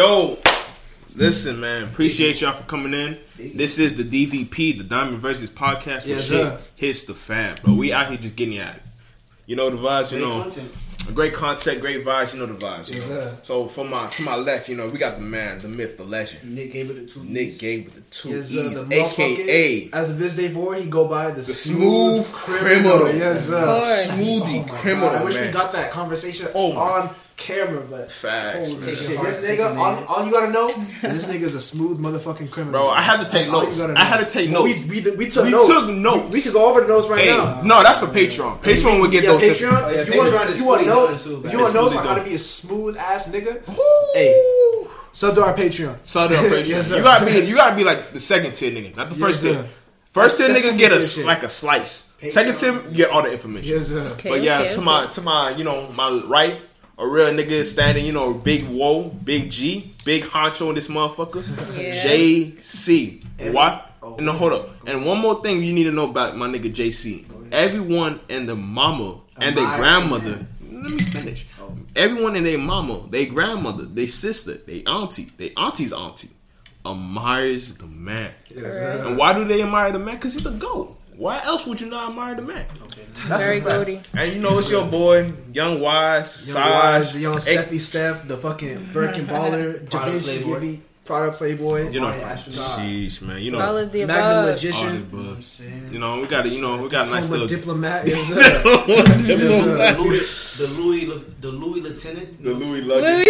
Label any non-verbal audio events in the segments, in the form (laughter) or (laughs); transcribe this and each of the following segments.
Yo, listen, man. Appreciate y'all for coming in. This is the DVP, the Diamond Versus Podcast. Where Yes, shit sir. hits the fan, bro. We out here just getting at it. You know the vibes. You Great know, content. great content, great vibes. You know the vibes. You Yes, know? sir. So from my to my left, you know, we got the man, the myth, the legend, Nick gave it a two. Nick. Gay with the two Yes, sir. E's, The aka motherfucker, as of this day forward, he go by the, smooth criminal. Yes, sir. Smoothie Oh my criminal. God, I wish man. we got that conversation Oh my- on camera, but Facts, holy man. shit, this nigga, all, all you gotta know is this nigga's a smooth motherfucking criminal. Bro, I had to take That's all you notes. I had to take Well, notes. We, we, we took We notes. took notes. We, we could go over the notes right Hey, now. no, that's for Patreon. Patreon would get yeah, those. Patreon. Oh, yeah, if you want, if you want notes, too, if you want It's notes on how to be a smooth ass nigga, Ooh. hey, sub to our Patreon. Shout out (laughs) Patreon. Yes, you gotta be you gotta be like the second tier nigga, not the first Yes, tier. sir. First tier That's- nigga get second a shit. like a slice. Patreon. Second tier you get all the information. Yes, sir. Okay, but yeah, okay, to okay. my to my you know my right, a real nigga standing, you know, big whoa, big G, big honcho in this motherfucker. Yeah. JC. Why? Oh. no, hold up. And one more thing you need to know about my nigga JC. Everyone and the mama and their grandmother. him, Let me finish. Oh. Everyone and their mama, their grandmother, their sister, their auntie, their auntie's auntie admires the man. Yes. And why do they admire the man? Because he's the GOAT. Why else would you not admire the man? That's Very a fact. And you know it's your boy, Young Wise, Young Wise, the young Hey, Steffi Steph, the fucking Birkin (laughs) baller, Prada Da Vinci Playboy. Gibby, Prada Playboy, You know, oh, sheesh, man. You know, All of the Magnum above. all the Magician, above. You know, we got to, you know, we got a nice little. diplomat. (laughs) Yes, sir. (laughs) The Yes, Louis, the Louis, the Louis Lieutenant. The Louis Luggage.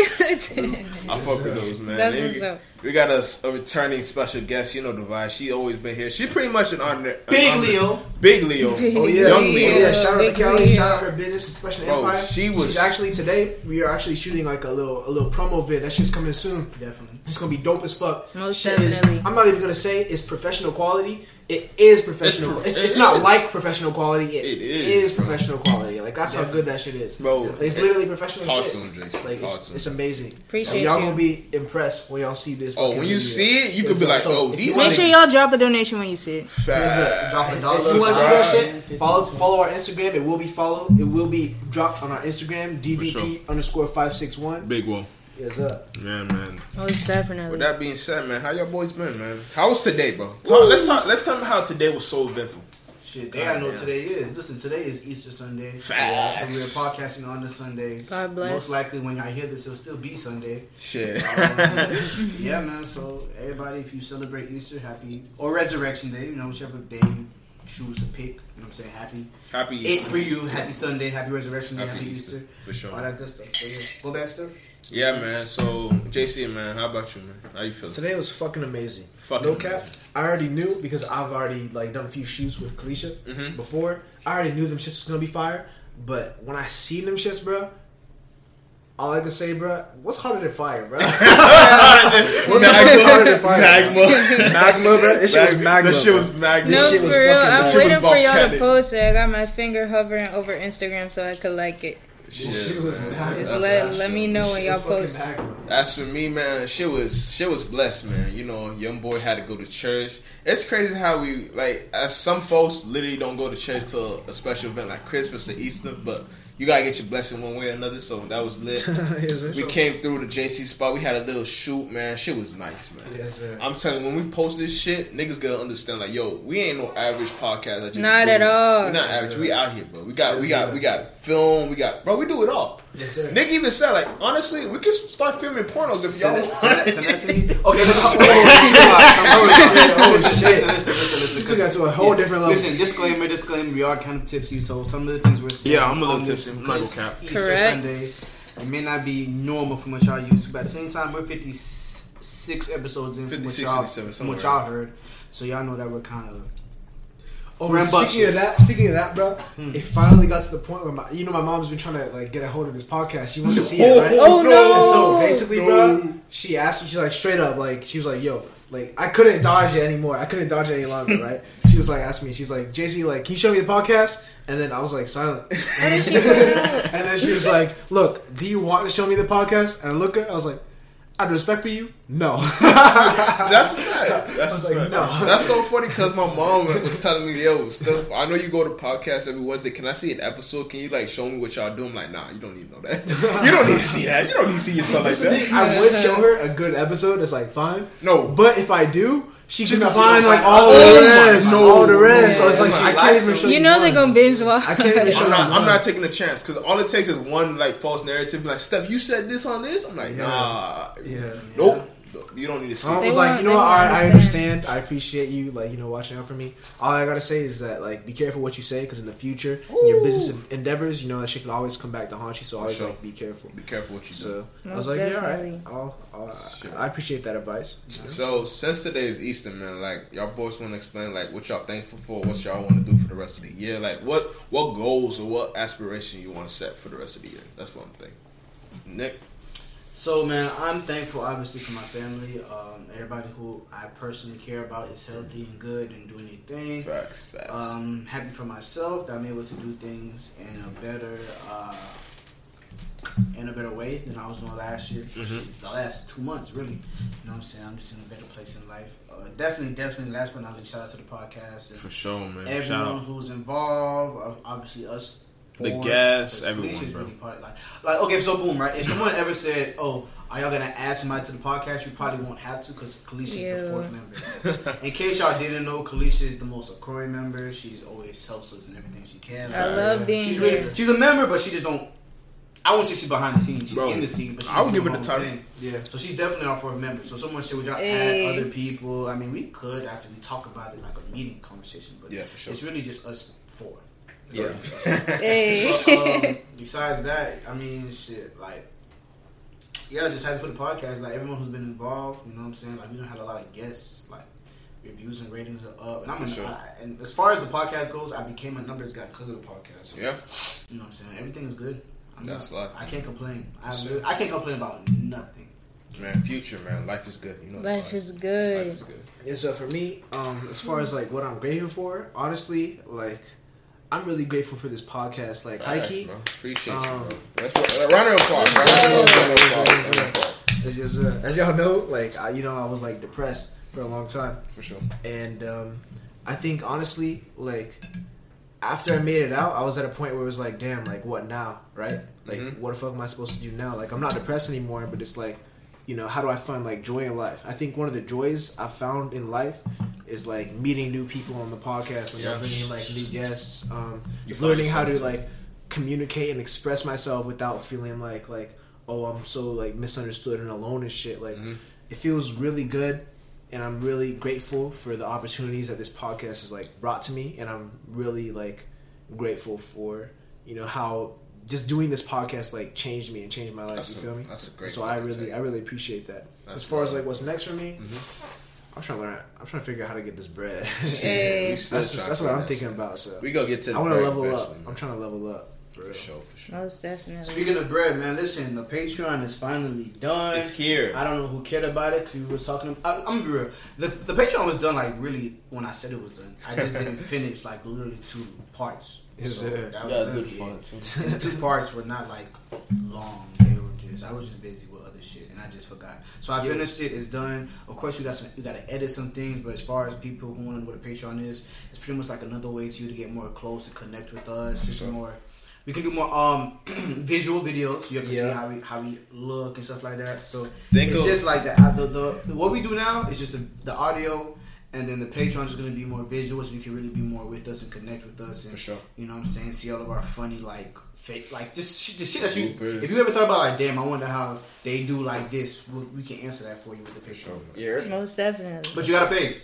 Louis I fuck with those, man. That's They- what's up. We got a, a returning special guest. You know the vibe. She always been here. She's pretty much an honor. an Big honor- Leo. Big Leo. Big Oh yeah, Young oh, Leo. yeah! Shout out to Big Kelly. Leo. Shout out her business, Special Bro, Empire. she was- She's actually today. We are actually shooting like a little a little promo vid. That shit's coming soon. Definitely. It's gonna be dope as fuck. Most Shit is- I'm not even gonna say it's professional quality. It is professional. It's It's, pro- it's, it not is. like professional quality. It, It it is. is. professional quality. Like that's how good that shit is, Bro, It's eh, literally professional talk shit. to him, Jason. Like Talk it's, to him. it's amazing. Appreciate y'all you. gonna be impressed when y'all see this. Oh, when you video. see it, you could be like, So oh, these Make sure y'all drop a donation when you see it. fat. Drop a If you want to see that shit, follow follow our Instagram. It will be followed. It will be dropped on our Instagram. DVP sure. underscore five six one. Big one. Yes, sir. Yeah, man. Most definitely. With that being said, man, how y'all boys been, man? How was today, bro? Talk, let's talk. Let's talk about how today was so eventful. Shit, they I know today is. Listen, today is Easter Sunday. Facts. So we're podcasting on the Sunday. God bless. Most likely when y'all hear this, it'll still be Sunday. Shit. Um, (laughs) yeah, man. So everybody, if you celebrate Easter, happy or Resurrection Day, you know, whichever day you choose to pick. You know what I'm saying? Happy. Happy Eight Easter. for you. Happy Sunday. Happy Resurrection Day. Happy Happy, Easter, Easter. for sure. All that good stuff. So yeah, go back stuff. Yeah, man. So, JC, man, how about you, man? How you feeling? Today was fucking amazing. Fucking no cap. amazing. I already knew because I've already like done a few shoots with Kalisha Mhm. before. I already knew them shits was gonna be fire. But when I seen them shits, bro, all I can say, bro, what's harder than fire, bro? (laughs) what the harder than fire? Magma. Magma, bro. This shit was magma. That shit was magma. No, shit was for real. fucking- I'm this shit was waiting for y'all to post it. I got my finger hovering over Instagram so I could like it. This shit was magma. Just let let me know when y'all post. magma. As for me, man, shit was shit was blessed, man. You know, young boy had to go to church. It's crazy how we like as some folks literally don't go to church till a special event like Christmas or Easter, but you gotta get your blessing one way or another. So that was lit. (laughs) Yes, sir. we came through the JC spot. We had a little shoot, man. Shit was nice, man. Yes, sir. I'm telling you, when we post this shit, niggas gonna understand. Like, yo, we ain't no average podcast. just Not do at all. We're not average. We out here, bro. We got, we got, sir. we got film. We got, bro. We do it all. Yes. Nick even said, like, honestly, we could start filming pornos if y'all want. that, send that, send that to me. (laughs) Okay, listen, shit. listen, listen, listen, listen, You took that to a whole different level. Listen, disclaimer, disclaimer. We are kind of tipsy, so some of the things we're saying. Yeah, I'm a little tipsy. I'm not gonna Easter cap. Correct. Sunday, it may not be normal from what y'all used to, but at the same time, we're 56 episodes in from what y'all, from what y'all heard. So y'all know that we're kind of Oh, speaking of that, speaking of that, bro, hmm. it finally got to the point where my, you know, my mom's been trying to like get a hold of this podcast. She wants to see it, right? Oh, no. And so basically, bro, she asked me, she's like straight up, like she was like, "Yo, like I couldn't dodge it anymore. I couldn't dodge it any longer, right?" She was like, asking me, she's like, "JC, like, can you show me the podcast?" And then I was like silent. (laughs) And then, she, (laughs) and then she was like, "Look, do you want to show me the podcast?" And I look at her, I was like. Out of respect for you, no. (laughs) That's a fact. That's was a like, fact. no. That's so funny because my mom was telling me, "Yo, stuff. I know you go to podcast every Wednesday. Can I see an episode? Can you like show me what y'all do?" I'm like, "Nah, you don't need to know that. (laughs) you don't need to see that. You don't need to see yourself like That's the thing, that." I would show her a good episode. It's like fine. No. but if I do, she She's can not find like all all the the rest, ones. all the rest. So it's like I can't even show You know they're gonna binge watch. I can't even show I'm not, I'm not taking a chance because all it takes is one like false narrative. Like, Steph, you said this on this. I'm like, Yeah. nah, Yeah. nope. You don't need to see. I was like, you know what? won't I, I understand. understand. I appreciate you, like you know, watching out for me. All I gotta say is that, like, be careful what you say, because in the future, in your business endeavors, you know that shit can always come back to haunt you. So always sure. like be careful. Be careful what you do. So I was like, yeah, all right. I'll, I'll, I appreciate that advice. So since today is Easter, man, like y'all boys want to explain like what y'all thankful for, what y'all want to do for the rest of the year, like what what goals or what aspiration you want to set for the rest of the year. That's what I'm thinking. Nick, So man, I'm thankful obviously for my family. Um, everybody who I personally care about is healthy and good and doing their thing. facts, facts. Um, happy for myself that I'm able to do things in a better, uh, in a better way than I was doing last year. Mhm. The last two months, really. You know what I'm saying? I'm just in a better place in life. Uh, definitely, definitely. Last but not least, shout out to the podcast for sure, man. Everyone who's involved. Obviously, us. The four, guests, everyone, Felicia's bro. Really part of, like, like, okay, so boom, right? If someone ever said, "Oh, are y'all gonna add somebody to the podcast?" You probably won't have to because Kalisha is the fourth member. (laughs) In case y'all didn't know, Kalisha is the most occurring member. She's always helps us in everything she can. I love being She's here. really, she's a member, but she just don't. I won't say she's behind the scenes. She's Bro, in the scene, but she's I would give her the own title. thing. Yeah. So she's definitely our fourth member. So someone said, "Would y'all Hey. add other people?" I mean, we could after we talk about it like a meeting conversation, but Yeah, for sure. it's really just us four. Yeah. (laughs) Hey. But, um, besides that, I mean, shit, like, yeah, just happy for the podcast. Like everyone who's been involved, you know what I'm saying. Like we don't had a lot of guests. Like reviews and ratings are up, and I'm an, sure. I, and as far as the podcast goes, I became a numbers guy because of the podcast. So, yeah, you know what I'm saying. Everything is good. I'm That's not, life. I can't complain. I, Sure. I can't complain about nothing. man. Future, man. Life is good. You know, Life is good. Life good. is good. And so for me, um, as far as like what I'm grateful for, honestly, like I'm really grateful for this podcast. Like key, bro. Appreciate Um, you, bro. Let's a round of applause. It's just uh, as y'all know, like I, you know, I was like depressed for a long time, For sure. and um, I think honestly, like after I made it out, I was at a point where it was like, damn, like what now, right? Like Mhm. what the fuck am I supposed to do now? Like I'm not depressed anymore, but it's like, you know, how do I find like joy in life? I think one of the joys I found in life is like meeting new people on the podcast when Yeah. y'all bringing like new guests, um, learning how to like communicate and express myself without feeling like like oh I'm so like misunderstood and alone and shit. Like Mhm. it feels really good and I'm really grateful for the opportunities that this podcast has like brought to me and I'm really like grateful for you know how just doing this podcast like changed me and changed my life. That's you a- feel me? that's a great So I really. I really appreciate that. That's as far as like what's next for me, Mm-hmm. I'm trying to learn. I'm trying to figure out how to get this bread. (laughs) Hey. That's just, that's what I'm thinking about. So. We gonna get to the I want to level up. man. I'm trying to level up for. For sure, for sure. Most definitely. Speaking of bread, man, listen, the Patreon is finally done. It's here. I don't know who cared about it because we was talking. I, I'm gonna real. The, the Patreon was done like really when I said it was done. I just didn't (laughs) finish like literally two parts. Yes, So sir. that was Yeah, literally good fun, too. And (laughs) the two parts were not like long. I was just busy with other shit and I just forgot. So I Yeah. finished it. It's done. Of course, you got some. You got to edit some things. But as far as people to what a Patreon is, it's pretty much like another way to you to get more close and connect with us. Just Sure. more. We can do more um (clears throat) visual videos. You have to see how we how we look and stuff like that. So Think it's of- just like that. Uh, The, the what we do now is just the, the audio, and then the Patreon is going to be more visual, so you can really be more with us and connect with us. And, For sure. You know what I'm saying? See all of our funny like fake like just shit, the shit that you. Bloopers. If you ever thought about like, damn, I wonder how they do like this. We, we can answer that for you with the Patreon. Yeah. Most definitely. But you gotta pay.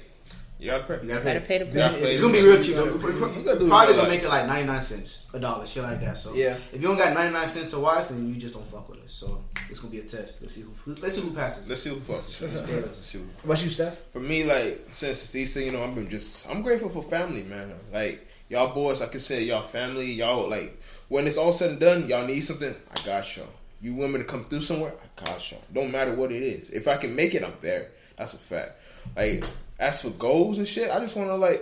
You gotta pay. You gotta Gotta pay. pay the Yeah, It's gonna be real cheap. You though. gotta- Probably you gotta do it gonna make it like 99 cents, a dollar, shit like that. So Yeah. if you don't got 99 cents to watch, then you just don't fuck with us. So it's gonna be a test. Let's see who let's see who passes. Let's see who fucks. Let's see (laughs) who What about you, Steph? for me, like since it's Easter, you know, I've been just I'm grateful for family, man. Like y'all boys, I consider y'all family. Y'all like when it's all said and done, y'all need something, I got y'all. You want me to come through somewhere, I got y'all. Don't matter what it is. If I can make it, I'm there. That's a fact. Like as for goals and shit, I just want to like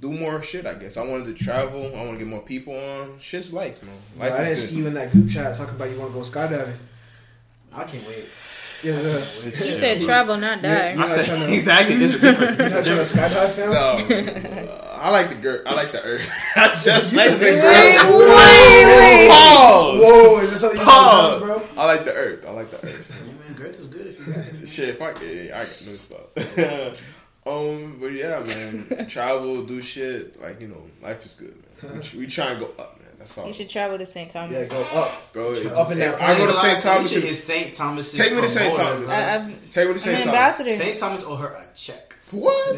do more shit. I guess I wanted to travel. I want to get more people on. Shit's life, man. Bro, Life I didn't is see you in that group chat talking about you want to go skydiving. I can't wait. Yeah, yeah. You said travel, not die. You're I said to- exactly. There's a (laughs) difference. You're not trying to skydive, fam? No, (laughs) uh, I like the girl. I like the earth. (laughs) That's just You said the girl. girl. Wait, Pause. Whoa, is that something you Pause. sometimes, bro? I like the earth. I like the earth. Yeah, man, girth is good if you got it. Shit, if I yeah, I got no stuff. um, but yeah, man, travel, do shit. Like you know, life is good, man. We, we try and go up, man. That's You should travel to St. Thomas. Yeah, go up. bro. Up in that I go to Like, St. Thomas. Alicia is St. Thomas. Take me to St. Thomas. Take me to St. Thomas. ambassador. St. Thomas owe her a check. What?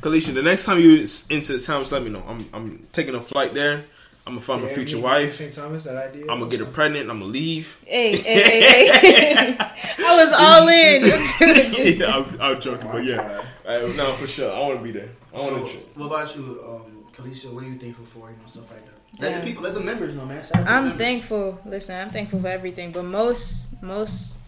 Kalisha, the next time you in St. Thomas, let me know. I'm I'm taking a flight there. I'm gonna find my future wife. St. Thomas, that idea. I'm gonna get her pregnant. I'm gonna leave. (laughs) Hey, hey, hey, hey. (laughs) I was all in. (laughs) Just- yeah, I'm, I'm joking, but yeah, Uh, no, for sure. I want to be there. I So, want to. what about you, um, Kalisha? What are you thankful for? You know, stuff like that. Let Yeah. the people, let the members know, man. Shout out I'm thankful. Listen, I'm thankful for everything, but most, most,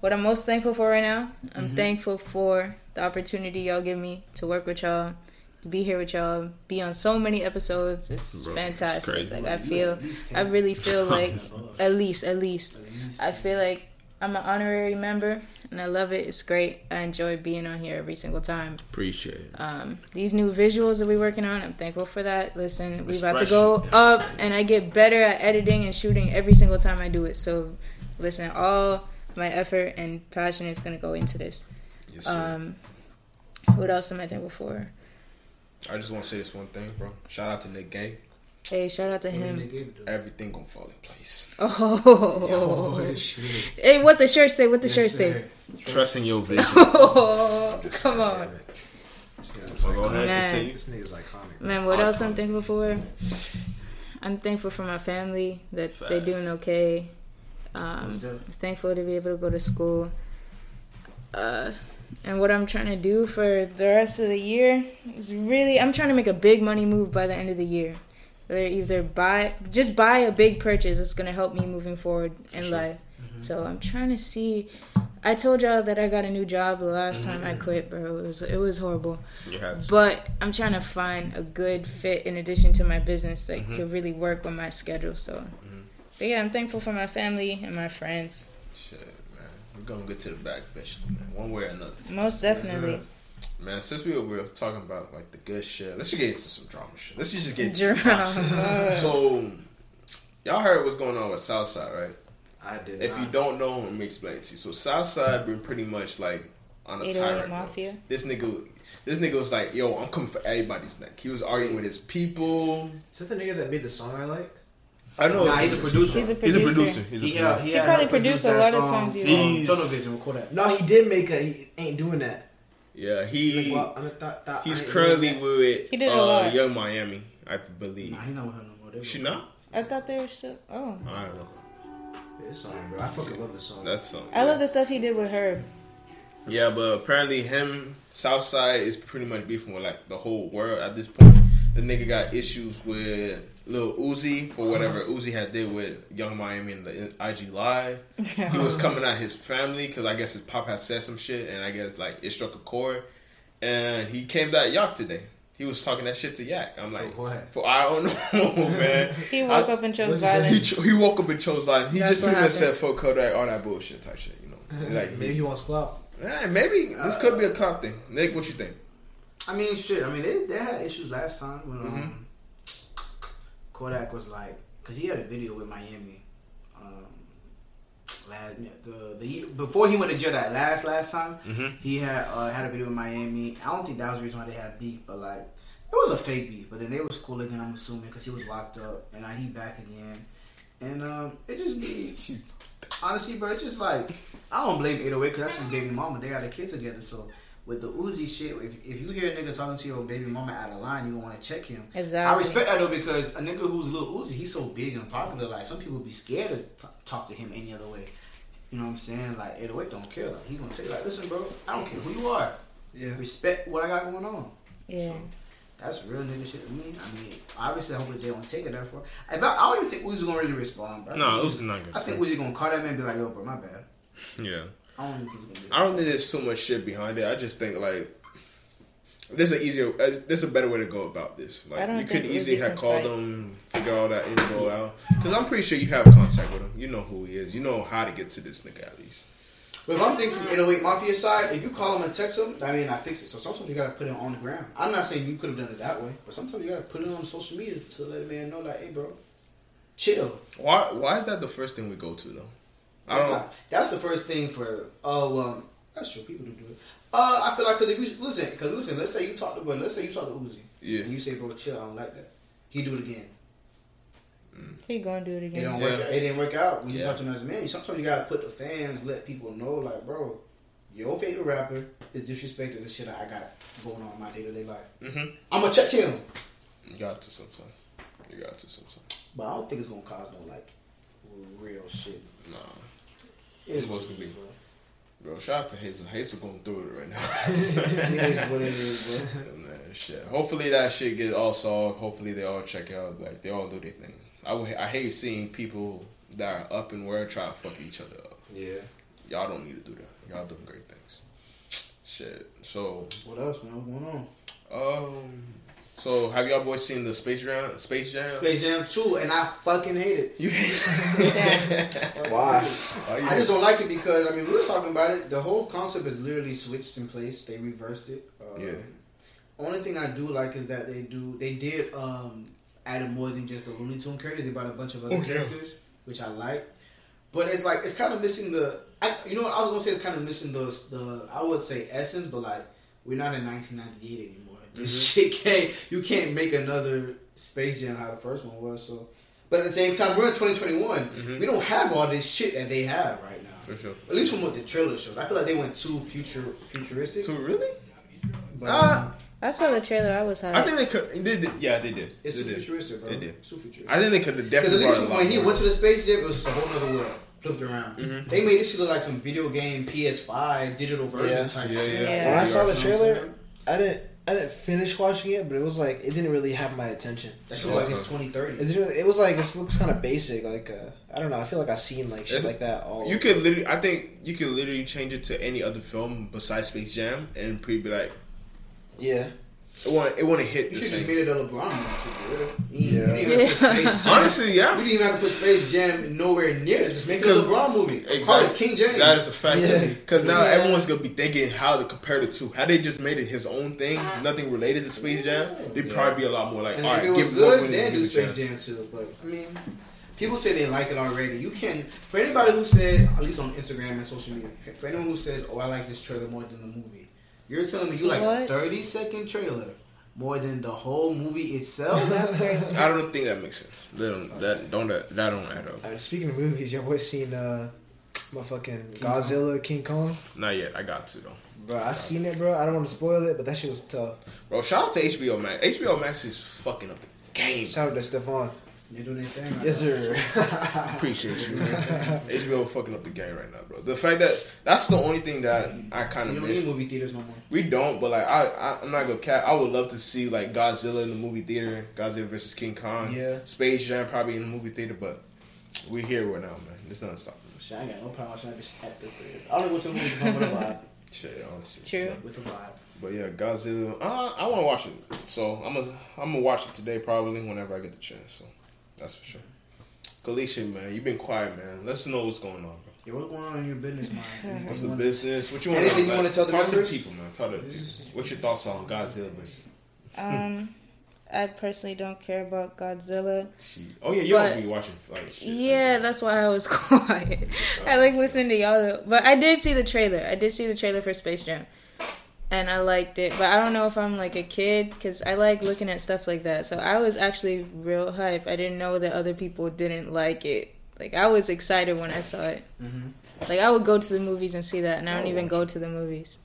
what I'm most thankful for right now, I'm Mm-hmm. thankful for the opportunity y'all give me to work with y'all, to be here with y'all, be on so many episodes. It's Bro, it's fantastic. crazy. like I feel, I really feel (laughs) like at least, at least, At least I feel like I'm an honorary member, and I love it. It's great. I enjoy being on here every single time. Appreciate it. Um, these new visuals that we're working on, I'm thankful for that. Listen, we about to go up, and I get better at editing and shooting every single time I do it. So, listen, all my effort and passion is gonna go into this. Yes. Um, what else am I thankful for? I just want to say this one thing, bro. Shout out to Nick Gay. Hey, shout out to What him. they Everything gonna fall in place. Oh, Oh, shit. hey, what the shirt say? What the Yes, shirt sir. say? Trust in your (laughs) vision. Oh, come on. Damn. This nigga's So go ahead, Man. continue. This nigga's iconic. Man, what else I'm thankful for? I'm thankful for my family that they're doing okay. Um, What's thankful to be able to go to school. Uh, and what I'm trying to do for the rest of the year is really I'm trying to make a big money move by the end of the year. Whether either buy just buy a big purchase that's gonna help me moving forward in life. Mm-hmm. So I'm trying to see. I told y'all that I got a new job the last mm-hmm. time I quit, bro. It was it was horrible. To. But I'm trying to find a good fit in addition to my business that mm-hmm. could really work with my schedule. So, but yeah, I'm thankful for my family and my friends. Shit, man. We're gonna get to the back eventually, man. One way or another. Most definitely. Man, since we were, talking about like the good shit, let's just get into some drama shit. Let's just get into some shit. Drama. So, y'all heard what's going on with Southside, right? I did If not. you don't know, let me explain it to you. So Southside been pretty much like on a 808 tyrant. bro. Mafia. This nigga, this nigga was like, "Yo, I'm coming for everybody's neck." He was arguing with his people. Is that the nigga that made the song I like? I know Nah, he's a producer. He's a producer. He's a producer. producer. He's a He, producer. uh, he, He probably helped produced a that lot of songs you He's- Tunnel Vision with Kodak. No, he did make a. He ain't doing that. Yeah, Like, he well, I'm thought- thought- he's currently with He did a uh, lot. Yung Miami, I believe. Nah, he not with her no more. They She not? I thought they were still. Oh, I don't know. This song, bro. I fucking love this song. That's something. I love the stuff he did with her. Yeah, but apparently him Southside is pretty much beefing with like the whole world at this point. The nigga got issues with Lil Uzi for whatever Uzi had did with Yung Miami in the IG live. (laughs) He was coming at his family because I guess his pop had said some shit, and I guess like it struck a chord. And he came to Yak today. He was talking that shit to Yak. I'm like, what? for I don't (laughs) know, man. (laughs) He woke I- up and chose what's he say? He, violence. he woke up and chose violence. He That's just pretty much said happened. fuck Kodak, all that bullshit type shit, you know. Like, Maybe he wants clout. Eh, maybe this could be a clout thing. Nick, what you think? I mean, shit. I mean, they, they had issues last time when Mm-hmm. Kodak was like, because he had a video with Miami. Um, last, the, the he- before he went to jail that last last time, Mhm. he had uh, had a video with Miami. I don't think that was the reason why they had beef, but like it was a fake beef. But then they was cool again. I'm assuming because he was locked up and now he back again. And um, it just be (laughs) honestly, bro. It's just like I don't blame 808 because that's his baby mama. They got a kid together, so. With the Uzi shit, if, if you hear a nigga talking to your baby mama out of line, you gonna want to check him. Exactly. I respect that though because a nigga who's a little Uzi, he's so big and popular. Like some people be scared to t- talk to him any other way. You know what I'm saying? Like 808 don't care. Like he gonna tell you like, listen, bro, I don't care who you are. Yeah. Respect what I got going on. Yeah. So, that's real nigga shit to me. I mean, obviously, I hope that they don't take it that far. If I, I don't even think Uzi gonna really respond. But No, think Uzi not gonna I think Uzi gonna call that man and be like, yo, bro, my bad. Yeah, I don't think he's gonna do that. I don't think there's too much shit behind it. I just think like there's an easier, uh, there's a better way to go about this. Like you could easily have called fight. him, figure all that info out. Because I'm pretty sure you have contact with him. You know who he is. You know how to get to this nigga at least. But if I'm thinking from 808 Mafia side, if you call them and text them, that mean, I fix it. So sometimes you gotta put it on the ground. I'm not saying you could have done it that way, but sometimes you gotta put it on social media to let a man know, like, hey, bro, chill. Why? Why is that the first thing we go to though? I That's, don't. not, that's the first thing for. Oh, um, that's true. People do do it. Uh, I feel like because if you listen, because listen, let's say you talk to, but let's say you talk to Uzi, Yeah. and you say, bro, chill, I don't like that. He do it again. He gonna do it again. It again. don't Yeah. work. It didn't work out when you talk to him as a man. Sometimes you gotta put the fans, let people know, like, bro, your favorite rapper is disrespecting the shit I got going on in my day to day life. Mhm. I'm gonna check him, You got to sometimes. You got to sometimes. but I don't think it's gonna cause no like real shit. Nah, It is It's supposed to be. bro. Shout out to Hazel. Hazel going through it right now. (laughs) It is what it is, bro. (laughs) Man, shit. Hopefully that shit get all solved. Hopefully they all check out. Like they all do their thing. I would, I hate seeing people that are up in word try to fuck each other up. Yeah. Y'all don't need to do that. Y'all doing great things. Shit. So, What else, man? What's going on? um, so have y'all boys seen the Space Jam? Space Jam? Space Jam 2, and I fucking hate it. You (laughs) Why? Are you- I just don't like it because I mean we were talking about it. The whole concept is literally switched in place. They reversed it. Um, Yeah. Only thing I do like is that they do they did um added more than just the Looney Tune characters. They brought a bunch of other Oh, yeah. characters, which I like. But it's like it's kind of missing the. I, you know what I was gonna say? It's kind of missing the the I would say essence, but like we're not in 1998 anymore. This shit can't you can't make another Space Jam how the first one was. So, but at the same time, we're in 2021. We don't have all this shit that they have right now. For sure. At least from what the trailer shows, I feel like they went too future futuristic. So really? But, Uh, um, I saw the trailer. I was I think they could. They did. Yeah, they did. it's they too did. futuristic, bro. They did. It's too futuristic. I think they could have Because definitely at least when he more. went to the space jam, it was just a whole other world flipped around. Mhm. They made this shit look like some video game PS5 digital version Yeah. type Yeah, shit. yeah. Yeah. When I saw the You know what I'm trailer. I didn't. I didn't finish watching it, but it was like it didn't really have my attention. That shit like it's 2030. It, didn't, it was like it looks kind of basic. Like uh, I don't know. I feel like I've seen like shit It's- like that. All You could literally, I think you could literally change it to any other film besides Space Jam, and pretty be like, yeah. It won't, it won't hit You should just made it a LeBron movie too, bro. You, Yeah. you didn't even have to put Space Jam. Honestly, yeah. We didn't even have to put Space Jam nowhere near it. Just make it a 'Cause- LeBron movie. Call it King James. That is a fact. Yeah. Because now Yeah. everyone's gonna be thinking how to compare the two. Had they just made it his own thing, ah. nothing related to Space Jam, they'd probably be a lot more like, And all if right, it was give good, then do give it a Space chance. Jam too. But I mean, people say they like it already. You can for anybody who said at least on Instagram and social media. For anyone who says, "Oh, I like this trailer more than the movie," you're telling me you like What? 30 second trailer more than the whole movie itself. That's crazy. (laughs) I don't think that makes sense. That don't, that don't, that don't add up. I mean, speaking of movies, y'all boys seen uh, motherfucking Kong. Godzilla, King Kong? Not yet. I got to though. Bro, I seen it, bro. I don't want to spoil it, but that shit was tough. Bro, shout out to HBO Max. HBO Max is fucking up the game. Shout out to Stefan. They're doing their thing. Right Yes, now. sir. (laughs) Appreciate you, man. HBO fucking up the game right now, bro. The fact that that's the only thing that I kind of don't miss. movie theaters no more. We don't, but like I, I, I'm not gonna cap. I would love to see like Godzilla in the movie theater, Godzilla versus King Kong. Yeah. Space Jam probably in the movie theater, but we here right now, man. There's nothing stopping us. Shit, I ain't got no problem watching that bitch at the theater. I don't go to the movie with a vibe. (laughs) Shit, honestly. True. With a vibe. But yeah, Godzilla. Uh, I want to watch it, so I'm gonna I'm gonna watch it today probably whenever I get the chance. So that's for sure. Kalisha, man, you've been quiet, man. Let's know what's going on, bro. Yo, what's going on in your business, man? (laughs) What's the business? What you want? Anything you wanna tell the Talk to the people, man. Talk to the people. What's your thoughts on Godzilla versus? Um, I personally don't care about Godzilla. She- Oh yeah, you But- don't be watching like shit. Yeah, that's why I was (laughs) quiet. I like listening to y'all, though. but I did see the trailer. I did see the trailer for Space Jam, and I liked it. But I don't know if I'm like a kid because I like looking at stuff like that. So I was actually real hype. I didn't know that other people didn't like it. Like I was excited when I saw it. Mm-hmm. Like I would go to the movies and see that, and I don't even watch go to the movies.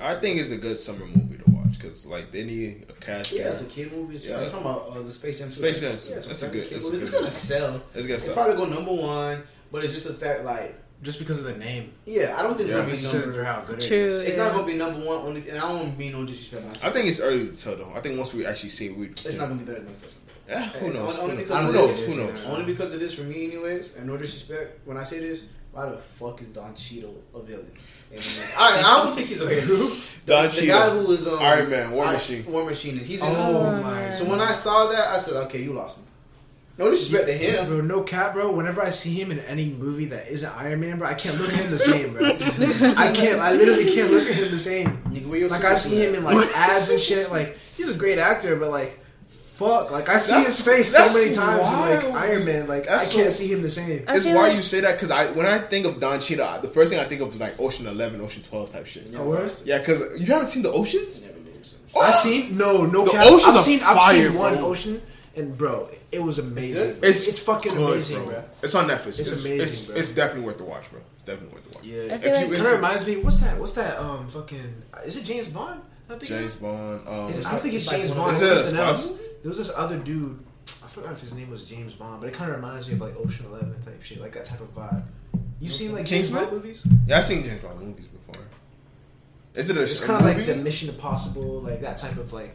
I think it's a good summer movie to watch because like they need a cash Yeah, guy. it's a kid movie. It's Yeah. I'm talking about uh, the Space Jam. Space Jam, Yeah, that's it's a a good- kid that's a movie. It's good gonna sell. It's good It's stuff. probably go number one, but it's just the fact like Just because of the name. yeah, I don't think it's gonna be Consider number. for how good it True. is. It's yeah. not gonna be number one. Only, and I don't mean no disrespect. Myself. I think it's early to tell though. I think once we actually see it, we. it's not gonna be better than the first one. Yeah, who knows? Only Who because knows? of Who knows? this. Who knows? Only because of this for me, anyways. And no disrespect when I say this. Why the fuck is Don Cheadle a villain? I, I don't think he's a villain. (laughs) Don the Cheadle. guy who was um, Iron Man, War I- Machine. War Machine. He's in. Oh Oh, my. man. So when I saw that, I said, okay, you lost me. No disrespect to him. Bro, no cap, bro. Whenever I see him in any movie that isn't Iron Man, bro, I can't look at him the (laughs) same, bro. I can't. I literally can't look at him the same. Nigga, where your Like I see him in like ads and shit. Like he's a great actor, but like, fuck. Like I see That's- his face so that's many times in like. Iron Man. Like That's I can't so- see him the same. I It's feel why like- you say that because I when I think of Don Cheadle, the first thing I think of is like Ocean Eleven, Ocean Twelve type shit. Oh, yeah, Oh, word? Yeah, because you haven't seen the oceans. Never did some shit. Oh, I seen no, no The cap. oceans I've are seen, I've fire, seen one bro. ocean, and bro, it was amazing. good? bro. It's, fucking good, amazing, bro. It's on Netflix. It's It's, amazing, It's, bro. it's definitely worth the watch, bro. It's definitely worth the watch. Yeah, I it feel If like you kind of reminds me. What's that? What's that? Um, fucking. Is it James Bond? I think James Bond, um, Is I don't think it's It's like James Bond. It's something Is else. spy? There was this other dude. I forgot if his name was James Bond, but it kind of reminds me of like Ocean Eleven type shit, like that type of vibe. You seen like James Kingsman? Bond movies? yeah, I've seen James Bond movies before. Is it a, It's kind of like the Mission Impossible, like that type of like.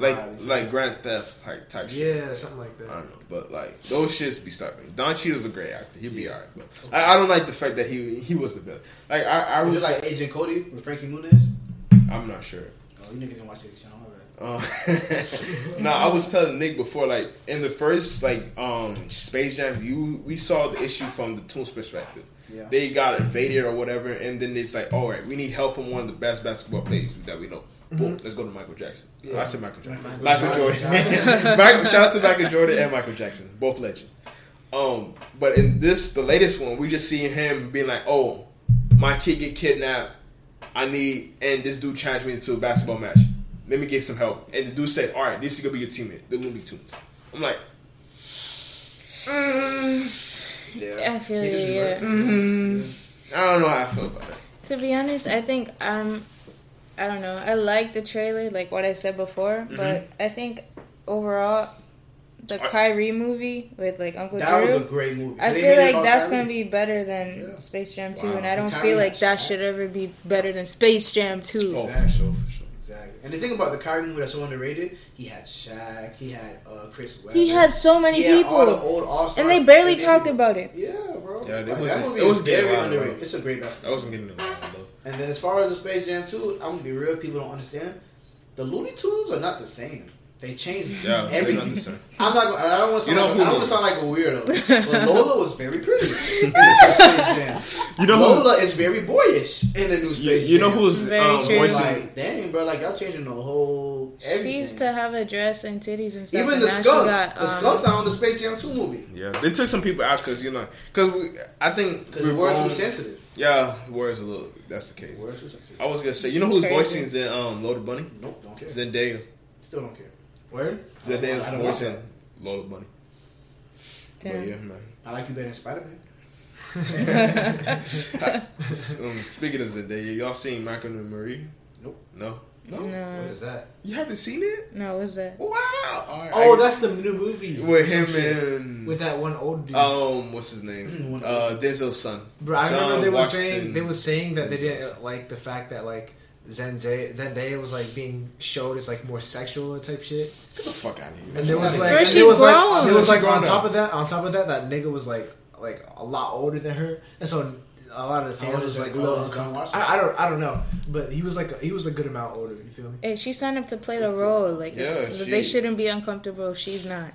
Like vibe. like Grand Theft type type shit. yeah, something like that. I don't know, but like those shits be stuck. Don Cheadle's a great actor. He'd be alright. But I, I don't like the fact that he he was the villain. Like I, I Is was it like Agent Cody with Frankie Muniz? I'm not sure. Oh, you niggas didn't watch this channel. my. Uh, (laughs) no, I was telling Nick before, like in the first like um Space Jam, you we saw the issue from the Toons perspective. Yeah. They got invaded or whatever, and then it's like, all right, we need help from one of the best basketball players that we know. Boom, let's go to Michael Jackson. I said Michael Jackson. Michael, Jordan. (laughs) Michael, shout out to Michael Jordan and Michael Jackson, both legends. Um, but in this, the latest one, we just see him being like, "Oh, my kid get kidnapped. I need, and this dude challenged me to a basketball match. Let me get some help." And the dude said, "All right, this is gonna be your teammate, the Looney Tunes." I'm like, mm, Yeah. I feel you. Yeah. reversed it. mm, I don't know how I feel about it. To be honest, I think um, I don't know. I like the trailer, like what I said before, Mm-hmm. but I think overall, the I- Kyrie movie with like Uncle That was a great movie. I They feel like that's Kyrie. gonna be better than Yeah. Space Jam 2, Wow. and I don't And feel like that shot. should ever be better than Space Jam 2. Oh, Exactly. for sure, for sure. Exactly. And the thing about the Kyrie movie that's so underrated, he had Shaq, he had uh, Chris Webber. He had so many he had all the people, old all-stars. and they barely And talked they- about it. Yeah, bro. Yeah, they Like, wasn't- that movie it is wasn't getting very a underrated. It's a great I basketball. wasn't getting enough love. And then as far as the Space Jam 2, I'm gonna be real. People don't understand. The Looney Tunes are not the same. They changed Yeah, they're everything. not the same. I'm not. Gonna, I don't want to You sound. know like, I who don't want to sound like a weirdo. (laughs) But Lola was very pretty in the first Space Jam. You know Lola is very boyish in the new Space You, you know Jam. who's Very um, true. voicing? like, dang, bro, like y'all changing the whole. Everything. She used to have a dress and titties and stuff. Even and the skunk. got, the um, skunk's not on the Space Jam 2 movie Yeah, they took some people out because you know, because I think because we're we're too sensitive. Yeah, words a little. That's the case. We're too sensitive. I was gonna say, you know who's Crazy. voicing is in um, Lola Bunny? Nope, don't care. Zendaya. Still don't care. Where? Zendaya's I don't watch voicing Lola Bunny. But Damn. yeah, man. I like you better than Spider Man. (laughs) (laughs) um, speaking of Zendaya, y'all seen Malcolm and Marie? Nope. No. What No, What is that? You haven't seen it? no, what's that? Wow. All right. Oh, that's the new movie with him shit. and with that one old dude. um, what's his name? One- Uh, Denzel's son. Bro, I John remember they were saying they were saying that they didn't like the fact that like Zendaya, Zendaya was like being showed as like more sexual type shit, Get the fuck out of here. and there was like, and there was like, grown. there was like on top of that, on top of that, that nigga was like like a lot older than her, and so a lot of the How fans was is like, that? little How old oh, is John Washington? I, I don't, I don't know, but he was like he was a good amount older. You feel me? Hey, she signed up to play the role. Like, it's- Yeah, they shouldn't be uncomfortable if she's not.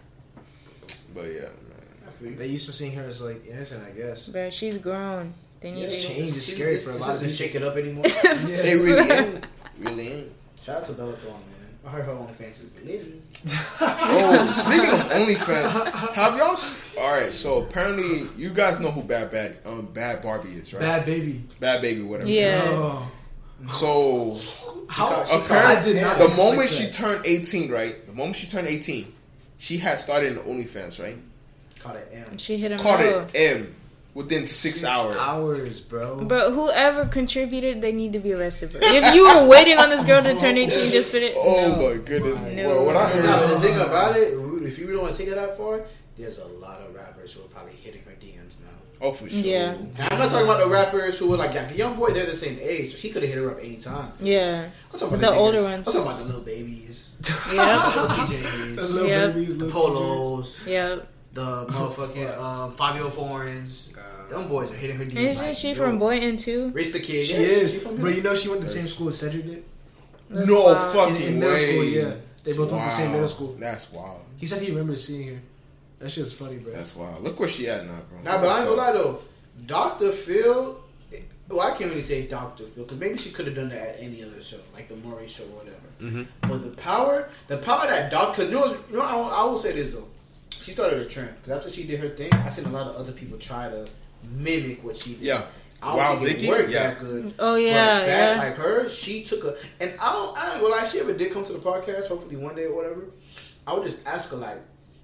But yeah, man. I feel you. They used to seeing her as like innocent, I guess. But she's grown. They need it's to. changed. It's scary for a lot of doesn't people. shake it up anymore. (laughs) They really ain't. Really ain't. Shout out to Bella Thorne, man. I heard her OnlyFans is litty. (laughs) Oh, speaking of OnlyFans, have y'all? s- All right, so apparently you guys know who Bad Bad um Bad Barbie is, right? Bhad Bhabie. Bhad Bhabie, whatever. Yeah. Oh. So How? She apparently, I did not the expect moment that. she turned eighteen, right? The moment she turned eighteen, she had started in OnlyFans, right? Caught it M. She hit him Caught up. it M within six, hours. Hours, bro. But whoever contributed, they need to be arrested. Bro. If you were waiting on this girl to turn (laughs) 18 just for it, Oh no. my goodness! No. Well, what I heard, Now, the thing about it, if you really want to take it that far, there's a lot of rappers who are probably hitting her DMs now. oh for sure. Yeah. And I'm not talking about the rappers who were like, like the young boy, they're the same age, so he could have hit her up anytime. Yeah. I'm talking about The older niggas- ones. I'm talking about the little babies, Yeah. (laughs) the little The little Yeah. babies, the little polos, Yeah. The (laughs) motherfucking um, Fabio Foreigns. Them boys are hitting her DMs. Isn't like, she yo, from Boynton too? Race the kid. She yeah, is, She from but you know she went to the same school as Cedric did. That's No wild. fucking In, in middle way. school, yeah. They both went to the same middle school. That's wild. He said he remembers seeing her. That shit's funny, bro. That's wild. Look where she at now, bro. Nah, but I ain't gonna lie though. Dr. Phil, well, I can't really say Dr. Phil because maybe she could have done that at any other show, like the Maury show or whatever. Mhm. But the power, the power that Doc, because you know, you know, I, will- I will say this though. She started a trend because after she did her thing, I seen a lot of other people try to mimic what she did. Yeah. I don't Wow, think Vicky? it worked Yeah. that good. Oh But yeah, that, yeah. like her, she took a, and I don't, I don't. Well, like she ever did come to the podcast, hopefully one day or whatever. I would just ask her like,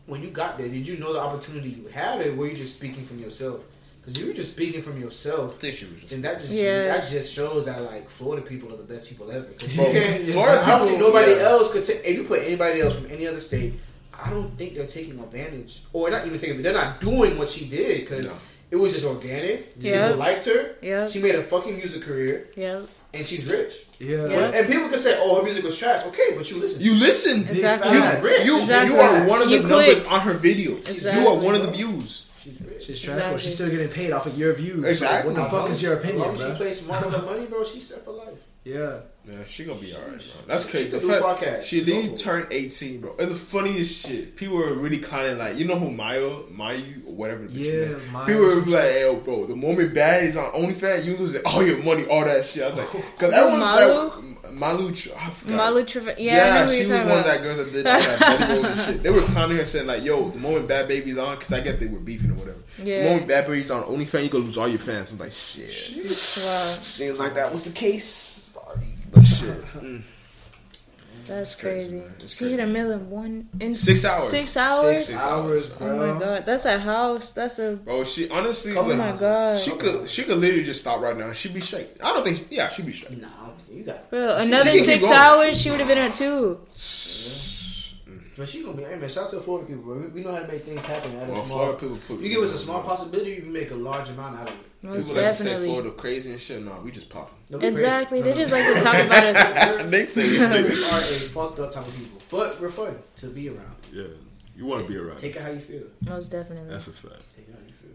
when you got there, did you know the opportunity you had, or were you just speaking from yourself? Because you were just speaking from yourself, I think she was just. then that just Yeah. that just shows that like Florida people are the best people ever. Bro, Florida I don't think people- nobody yeah. else could take. If you put anybody else from any other state, I don't think they're taking advantage, or not even thinking. They're not doing what she did because No. it was just organic. Yeah. People liked her. Yeah. She made a fucking music career, yeah. and she's rich. Yeah. Yeah. And people can say, "Oh, her music was trash." Okay, but you listen. You listen. Exactly. You, facts. you, Exactly. you are one of the You numbers clicked. on her videos. Exactly. You are one of the views. she's rich. She's trying. Well, Exactly. she's still getting paid off of your views. so Exactly. what the fuck is your opinion, long as she bro? plays smart with her money, bro, she's set for life. Yeah. Yeah, she gonna be alright, bro. That's crazy. could The fact podcast. she She's literally turned eighteen, bro. And the funniest shit, people were really kind of like, you know who Mayo, Mayu, or whatever. The Yeah, name. Mayo People were some like, hey, yo, bro, the moment bad is on OnlyFans, you losing all your money, all that shit. I was like, because everyone was like, Malu, I forgot. Malu Trevejo. Yeah, I Yeah, know she was talking one of that girls that did that (laughs) Betty Rose and shit. They were clowning her saying like, "Yo, the moment Bhad Bhabie's on, because I guess they were beefing or whatever. Yeah. The moment Bhad Bhabie's on OnlyFans, you gonna lose all your fans." I'm like, shit. Seems like that was the case. Sorry, but shit. Mm. that's crazy, crazy. It's She hit a million one in Six hours. Six hours. Six Hours, Oh bro. my god, that's a house. That's a. Bro, she honestly, Oh like, my god, she could, she could literally just stop right now. She'd be straight. I don't think, yeah, she'd be straight. Nah, I don't think you got. bro. Another can keep six going. hours, she would have been at two. But she gonna be. Hey man, shout out to Florida people, bro. We, we know how to make things happen. At a Well, small, Florida people put. you give us a small possibility, you can make a large amount out of it. Most People like to say. Florida crazy and shit. No, we just popping. Don't crazy. Exactly. They just like to talk about it. (laughs) they say we (laughs) are a fucked up type of people, but we're fun to be around. Yeah, you want to be around. Take it how you feel. Most definitely. That's a fact. Take it how you feel.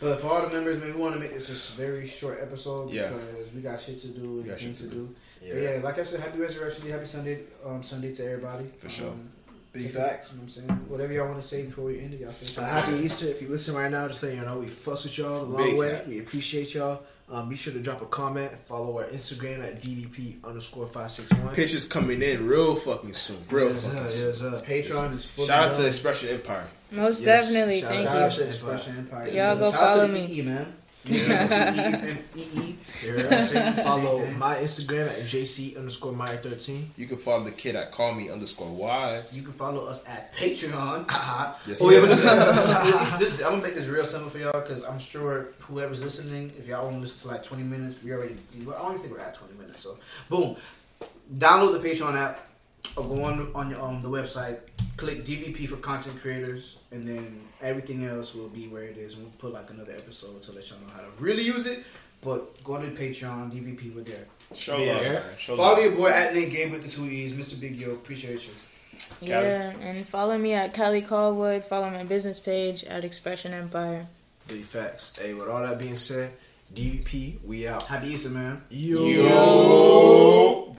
But for all the members, man, we want to make this a very short episode Yeah. because we got shit to do and got things shit to to do. But yeah, like I said, happy resurrection, Day, happy Sunday, um, Sunday to everybody. For sure. Um, Big facts. You know what I'm saying? Whatever y'all want to say before we end it, y'all say. Uh, happy Easter. If you listen right now, just letting you know we fuss with y'all the long Big way. facts. We appreciate y'all. Um, be sure to drop a comment. Follow our Instagram at DVP underscore five six one. Pictures coming in real fucking soon. Real Yes, fucking sir, soon. yes, sir. Patreon is full. Shout out to Expression Empire. Most Yes, definitely. shout Thank Shout you. out to Expression Empire. Y'all go Shout out follow to me. EE, man. Yeah, two E's and EE. Yeah. Follow my Instagram at JC underscore Meyer thirteen. You can follow the kid at Call Me underscore Wise. You can follow us at Patreon. Yes, oh yeah, sir. but just, (laughs) this, I'm gonna make this real simple for y'all because I'm sure whoever's listening, if y'all want to listen to like 20 minutes, we already. I don't even think we're at 20 minutes. So, boom, download the Patreon app or go on on your, um, the website, click DVP for content creators, and then everything else will be where it is. And we'll put like another episode to let y'all know how to really use it. But go to Patreon, DVP, we're there. Show Yeah. love, man. Show Follow love. your boy at Nate Gabe with the two E's, Mr. Big Yo. Appreciate you. Yeah, and follow me at Kelly Callwood. Follow my business page at Expression Empire. Big facts. Hey, with all that being said, DVP, we out. Happy Easter, man. Yo. Yo.